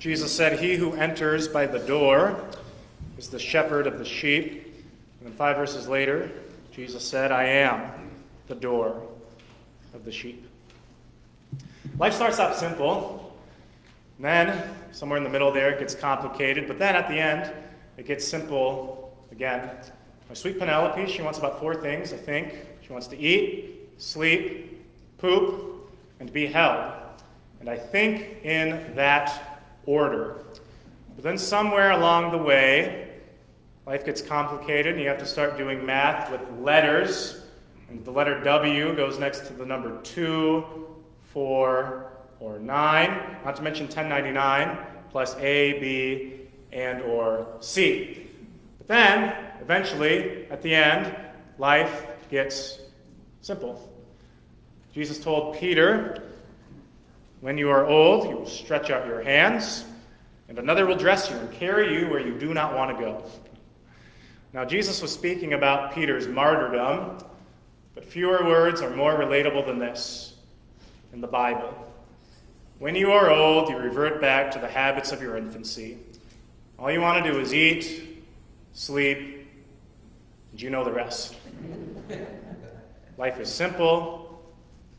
Jesus said, He who enters by the door is the shepherd of the sheep. And then five verses later, Jesus said, I am the door of the sheep. Life starts out simple. Then, somewhere in the middle there, it gets complicated. But then at the end, it gets simple again. My sweet Penelope, she wants about four things, I think. She wants to eat, sleep, poop, and be held. And I think in that order. But then somewhere along the way, life gets complicated, and you have to start doing math with letters. And the letter W goes next to the number 2, 4, or 9, not to mention 1099, plus A, B, and or C. But then, eventually, at the end, life gets simple. Jesus told Peter, When you are old, you will stretch out your hands, and another will dress you and carry you where you do not want to go. Now, Jesus was speaking about Peter's martyrdom, but fewer words are more relatable than this in the Bible. When you are old, you revert back to the habits of your infancy. All you want to do is eat, sleep, and you know the rest. Life is simple,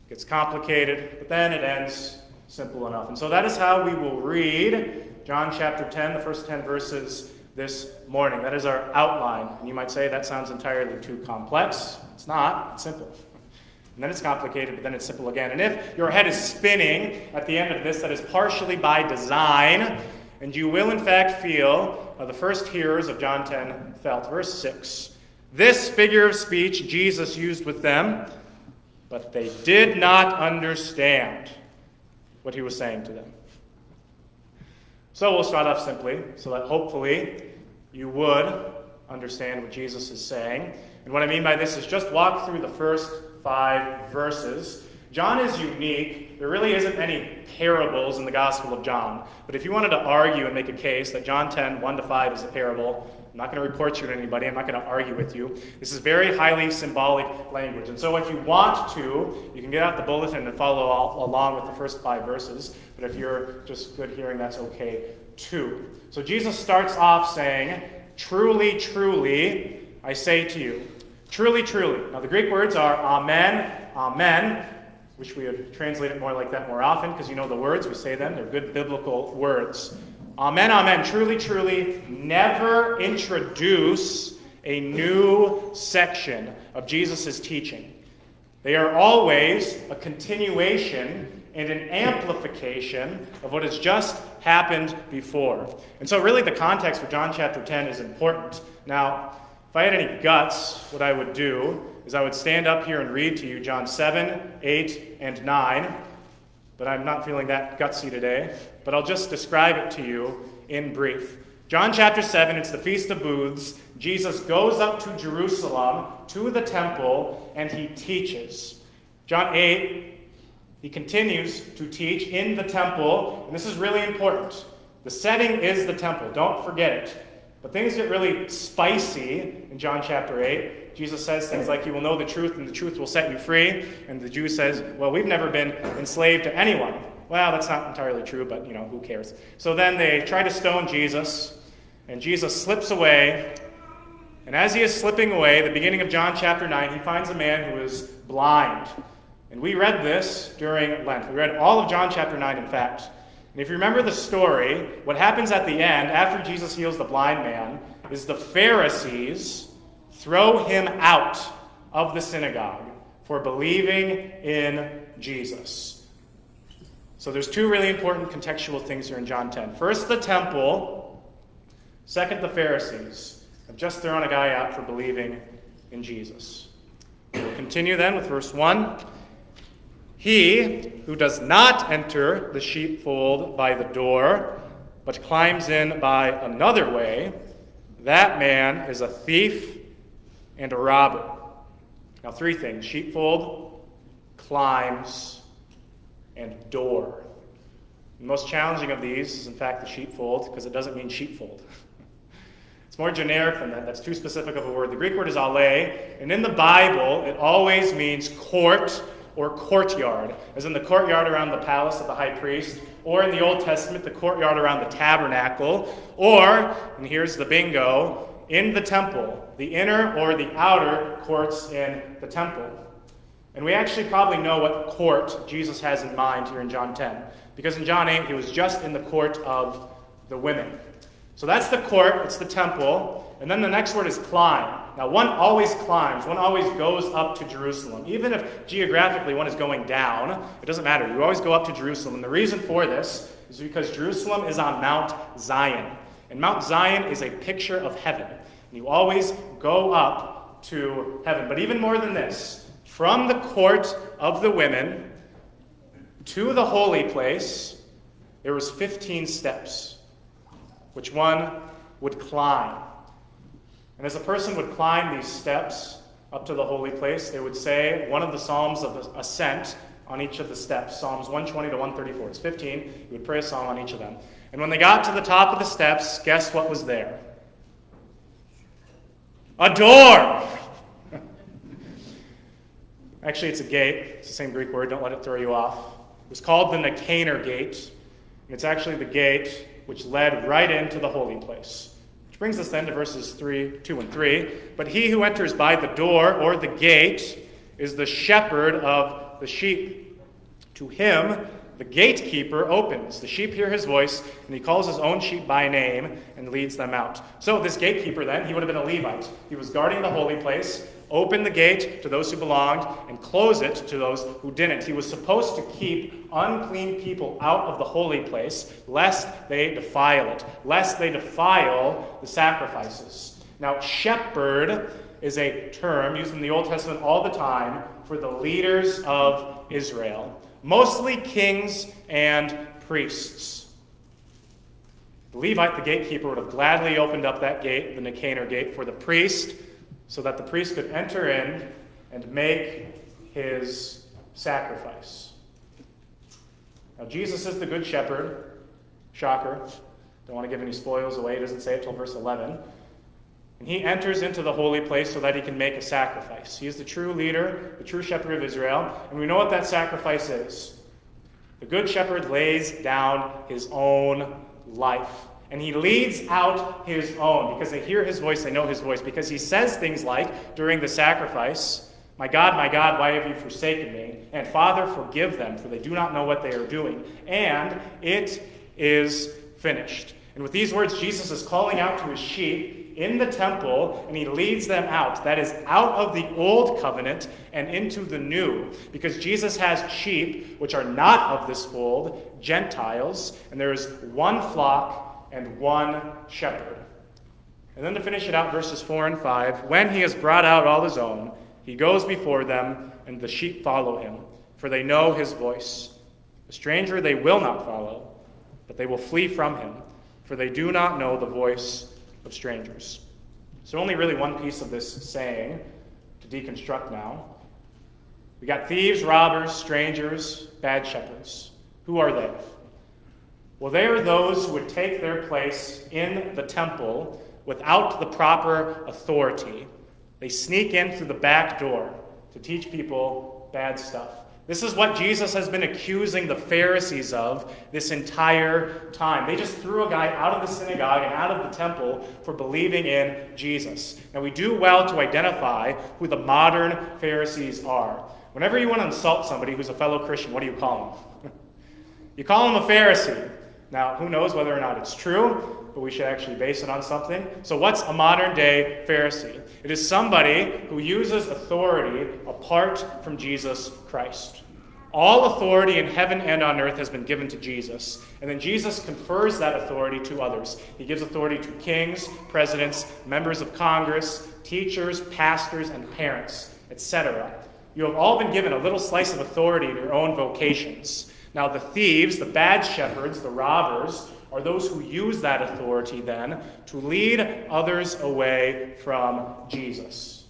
it gets complicated, but then it ends simple enough. And so that is how we will read John chapter 10, the first 10 verses this morning. That is our outline. And you might say that sounds entirely too complex. It's not, it's simple. And then it's complicated, but then it's simple again. And if your head is spinning at the end of this, that is partially by design, and you will in fact feel uh, the first hearers of John 10 felt. Verse 6. This figure of speech Jesus used with them, but they did not understand what he was saying to them. So we'll start off simply, so that hopefully you would understand what Jesus is saying. And what I mean by this is just walk through the first five verses. John is unique. There really isn't any parables in the Gospel of John. But if you wanted to argue and make a case that John 10, 1 to 5 is a parable, I'm not going to report you to anybody. I'm not going to argue with you. This is very highly symbolic language. And so if you want to, you can get out the bulletin and follow all, along with the first five verses. But if you're just good hearing, that's okay too. So Jesus starts off saying, Truly, truly, I say to you, Truly, truly. Now, the Greek words are amen, amen. Wish we would translate it more like that more often because you know the words, we say them. They're good biblical words. Amen, amen. Truly, truly. Never introduce a new section of Jesus' teaching. They are always a continuation and an amplification of what has just happened before. And so, really, the context for John chapter 10 is important. Now, if I had any guts, what I would do is I would stand up here and read to you John 7, 8, and 9. But I'm not feeling that gutsy today. But I'll just describe it to you in brief. John chapter 7, it's the Feast of Booths. Jesus goes up to Jerusalem, to the temple, and he teaches. John 8, he continues to teach in the temple. And this is really important. The setting is the temple. Don't forget it. But things get really spicy in John chapter 8. Jesus says things like, You will know the truth, and the truth will set you free. And the Jew says, Well, we've never been enslaved to anyone. Well, that's not entirely true, but you know, who cares? So then they try to stone Jesus, and Jesus slips away. And as he is slipping away, the beginning of John chapter 9, he finds a man who is blind. And we read this during Lent. We read all of John chapter 9, in fact. And if you remember the story, what happens at the end, after Jesus heals the blind man, is the Pharisees throw him out of the synagogue for believing in Jesus. So there's two really important contextual things here in John 10. First, the temple. Second, the Pharisees have just thrown a guy out for believing in Jesus. We'll continue then with verse 1. He who does not enter the sheepfold by the door, but climbs in by another way, that man is a thief and a robber. Now, three things sheepfold, climbs, and door. The most challenging of these is, in fact, the sheepfold, because it doesn't mean sheepfold. It's more generic than that. That's too specific of a word. The Greek word is aulē, and in the Bible, it always means court or courtyard, as in the courtyard around the palace of the high priest, or in the Old Testament, the courtyard around the tabernacle, or, and here's the bingo, in the temple, the inner or the outer courts in the temple. And we actually probably know what court Jesus has in mind here in John 10, because in John 8, he was just in the court of the women. So that's the court, it's the temple. And then the next word is climb. Now, one always climbs, one always goes up to Jerusalem. Even if geographically one is going down, it doesn't matter. You always go up to Jerusalem. And the reason for this is because Jerusalem is on Mount Zion. And Mount Zion is a picture of heaven. And you always go up to heaven. But even more than this, from the court of the women to the holy place, there was 15 steps which one would climb. And as a person would climb these steps up to the holy place, they would say one of the Psalms of ascent on each of the steps Psalms 120 to 134. It's 15. You would pray a psalm on each of them. And when they got to the top of the steps, guess what was there? A door! Actually, it's a gate. It's the same Greek word. Don't let it throw you off. It was called the Nicanor Gate. And it's actually the gate which led right into the holy place. Which brings us then to verses 3, 2 and 3. But he who enters by the door or the gate is the shepherd of the sheep. To him, the gatekeeper opens. The sheep hear his voice, and he calls his own sheep by name and leads them out. So, this gatekeeper then, he would have been a Levite. He was guarding the holy place, open the gate to those who belonged, and close it to those who didn't. He was supposed to keep unclean people out of the holy place, lest they defile it, lest they defile the sacrifices. Now, shepherd is a term used in the Old Testament all the time for the leaders of Israel, mostly kings and priests. The Levite, the gatekeeper, would have gladly opened up that gate, the Nicanor gate, for the priest so that the priest could enter in and make his sacrifice. Now, Jesus is the good shepherd. Shocker. Don't want to give any spoils away. He doesn't say it till verse 11. And he enters into the holy place so that he can make a sacrifice. He is the true leader, the true shepherd of Israel. And we know what that sacrifice is. The good shepherd lays down his own life and he leads out his own because they hear his voice, they know his voice, because he says things like during the sacrifice, My God, my God, why have you forsaken me? And Father, forgive them, for they do not know what they are doing. And it is finished. And with these words, Jesus is calling out to his sheep in the temple, and he leads them out. That is, out of the old covenant and into the new. Because Jesus has sheep which are not of this fold, Gentiles, and there is one flock and one shepherd. And then to finish it out, verses 4 and 5 when he has brought out all his own, he goes before them, and the sheep follow him, for they know his voice. The stranger they will not follow, but they will flee from him, for they do not know the voice of strangers. So, only really one piece of this saying to deconstruct now. We got thieves, robbers, strangers, bad shepherds. Who are they? Well, they are those who would take their place in the temple without the proper authority. They sneak in through the back door to teach people bad stuff. This is what Jesus has been accusing the Pharisees of this entire time. They just threw a guy out of the synagogue and out of the temple for believing in Jesus. Now, we do well to identify who the modern Pharisees are. Whenever you want to insult somebody who's a fellow Christian, what do you call them? you call them a Pharisee. Now, who knows whether or not it's true, but we should actually base it on something. So, what's a modern day Pharisee? It is somebody who uses authority apart from Jesus Christ. All authority in heaven and on earth has been given to Jesus. And then Jesus confers that authority to others. He gives authority to kings, presidents, members of Congress, teachers, pastors, and parents, etc. You have all been given a little slice of authority in your own vocations. Now, the thieves, the bad shepherds, the robbers, are those who use that authority then to lead others away from Jesus.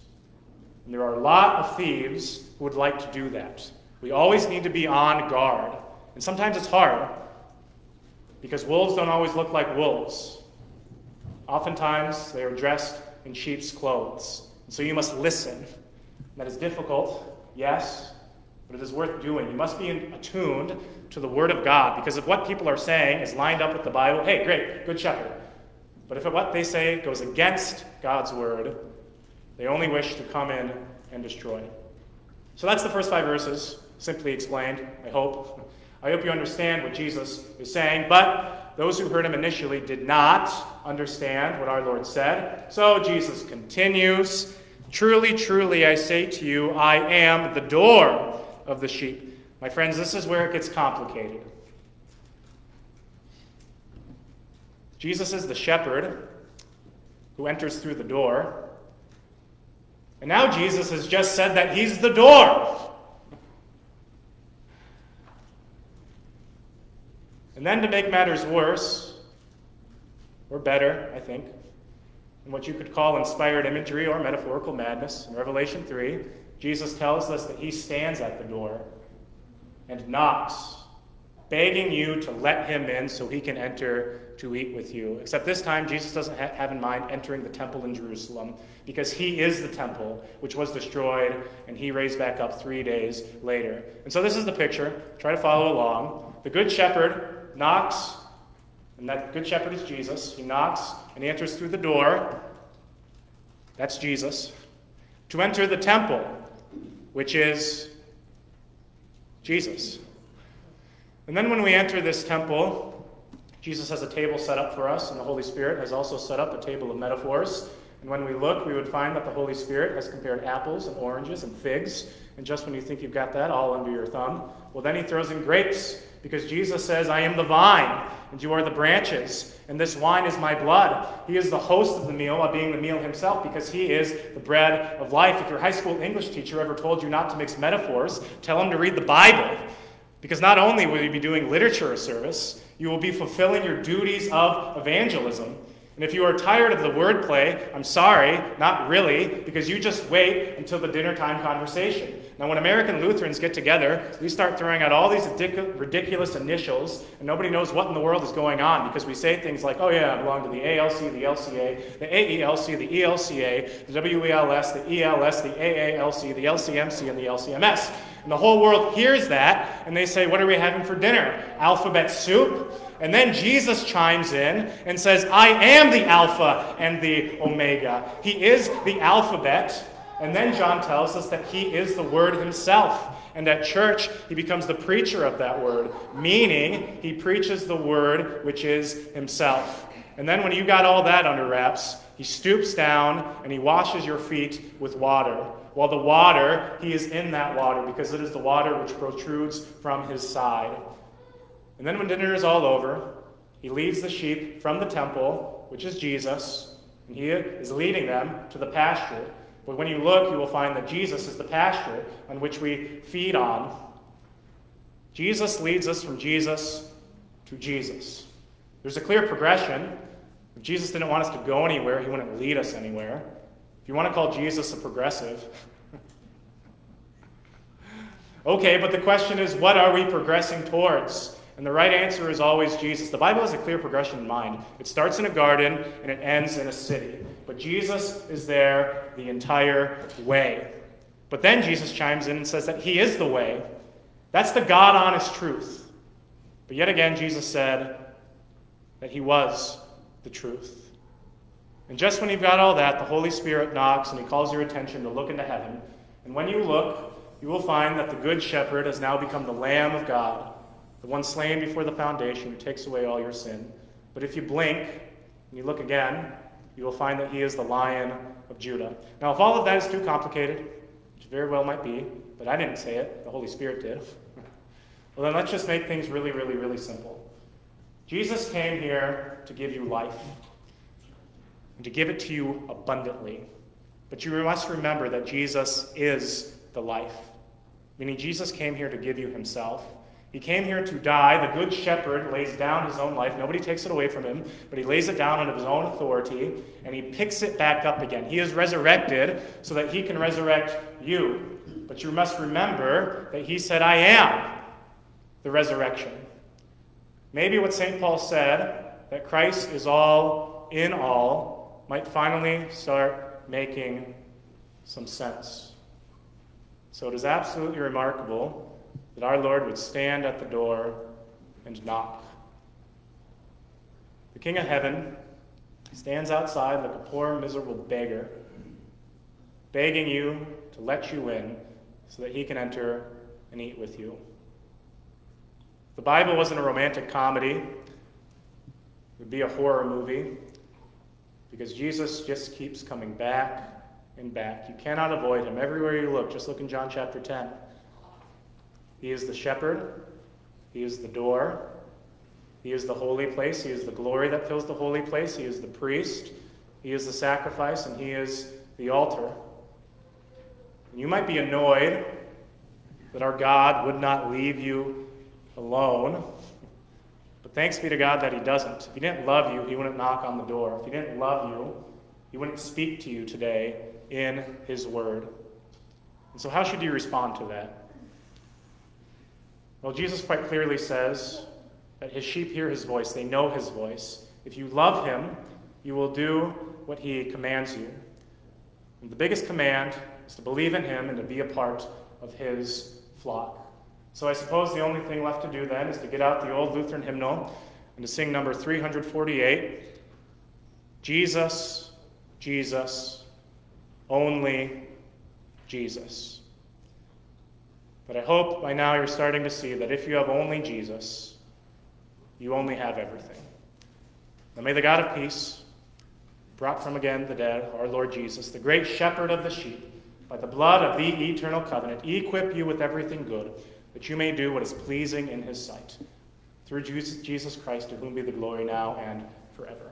And there are a lot of thieves who would like to do that. We always need to be on guard. And sometimes it's hard because wolves don't always look like wolves. Oftentimes they are dressed in sheep's clothes. And so you must listen. That is difficult, yes, but it is worth doing. You must be attuned to the Word of God, because if what people are saying is lined up with the Bible, hey, great, good shepherd. But if what they say goes against God's Word, they only wish to come in and destroy. So that's the first five verses, simply explained, I hope. I hope you understand what Jesus is saying, but those who heard him initially did not understand what our Lord said. So Jesus continues Truly, truly, I say to you, I am the door of the sheep. My friends, this is where it gets complicated. Jesus is the shepherd who enters through the door. And now Jesus has just said that he's the door. And then to make matters worse, or better, I think, in what you could call inspired imagery or metaphorical madness, in Revelation 3, Jesus tells us that he stands at the door and knocks, begging you to let him in so he can enter to eat with you. Except this time, Jesus doesn't ha- have in mind entering the temple in Jerusalem because he is the temple which was destroyed and he raised back up three days later. And so this is the picture. Try to follow along. The Good Shepherd knocks, and that Good Shepherd is Jesus. He knocks and he enters through the door. That's Jesus. To enter the temple, which is Jesus. And then when we enter this temple, Jesus has a table set up for us, and the Holy Spirit has also set up a table of metaphors. And when we look, we would find that the Holy Spirit has compared apples and oranges and figs. And just when you think you've got that all under your thumb, well, then he throws in grapes, because Jesus says, I am the vine, and you are the branches, and this wine is my blood. He is the host of the meal while being the meal himself, because he is the bread of life. If your high school English teacher ever told you not to mix metaphors, tell him to read the Bible. Because not only will you be doing literature a service, you will be fulfilling your duties of evangelism. And if you are tired of the wordplay, I'm sorry, not really, because you just wait until the dinner time conversation. Now, when American Lutherans get together, we start throwing out all these ridiculous initials, and nobody knows what in the world is going on because we say things like, oh, yeah, I belong to the ALC, the LCA, the AELC, the ELCA, the WELS, the ELS, the AALC, the LCMC, and the LCMS. And the whole world hears that, and they say, What are we having for dinner? Alphabet soup? And then Jesus chimes in and says, I am the Alpha and the Omega. He is the alphabet. And then John tells us that he is the Word himself. And at church, he becomes the preacher of that word, meaning he preaches the word which is himself. And then when you got all that under wraps, he stoops down and he washes your feet with water. While the water, he is in that water because it is the water which protrudes from his side. And then when dinner is all over, he leads the sheep from the temple, which is Jesus, and he is leading them to the pasture. But when you look, you will find that Jesus is the pasture on which we feed on. Jesus leads us from Jesus to Jesus. There's a clear progression. If Jesus didn't want us to go anywhere, he wouldn't lead us anywhere. If you want to call Jesus a progressive, okay, but the question is what are we progressing towards? And the right answer is always Jesus. The Bible has a clear progression in mind. It starts in a garden and it ends in a city. But Jesus is there the entire way. But then Jesus chimes in and says that He is the way. That's the God honest truth. But yet again, Jesus said that He was the truth. And just when you've got all that, the Holy Spirit knocks and he calls your attention to look into heaven. And when you look, you will find that the Good Shepherd has now become the Lamb of God, the one slain before the foundation who takes away all your sin. But if you blink and you look again, you will find that he is the Lion of Judah. Now, if all of that is too complicated, which very well might be, but I didn't say it, the Holy Spirit did, well, then let's just make things really, really, really simple. Jesus came here to give you life and to give it to you abundantly. But you must remember that Jesus is the life, meaning Jesus came here to give you himself. He came here to die. The Good Shepherd lays down his own life. Nobody takes it away from him, but he lays it down under his own authority, and he picks it back up again. He is resurrected so that he can resurrect you. But you must remember that he said, I am the resurrection. Maybe what St. Paul said, that Christ is all in all, might finally start making some sense. So it is absolutely remarkable that our Lord would stand at the door and knock. The King of Heaven stands outside like a poor, miserable beggar, begging you to let you in so that he can enter and eat with you. The Bible wasn't a romantic comedy, it would be a horror movie because Jesus just keeps coming back and back. You cannot avoid him. Everywhere you look, just look in John chapter 10. He is the shepherd, he is the door, he is the holy place, he is the glory that fills the holy place, he is the priest, he is the sacrifice, and he is the altar. And you might be annoyed that our God would not leave you alone. But thanks be to God that He doesn't. If He didn't love you, He wouldn't knock on the door. If He didn't love you, He wouldn't speak to you today in His Word. And so, how should you respond to that? Well, Jesus quite clearly says that His sheep hear His voice, they know His voice. If you love Him, you will do what He commands you. And the biggest command is to believe in Him and to be a part of His flock. So I suppose the only thing left to do then is to get out the old Lutheran hymnal and to sing number 348 Jesus, Jesus, only Jesus. But I hope by now you're starting to see that if you have only Jesus, you only have everything. Now may the God of peace, brought from again the dead, our Lord Jesus, the great shepherd of the sheep, by the blood of the eternal covenant, equip you with everything good, that you may do what is pleasing in his sight. Through Jesus Christ, to whom be the glory now and forever.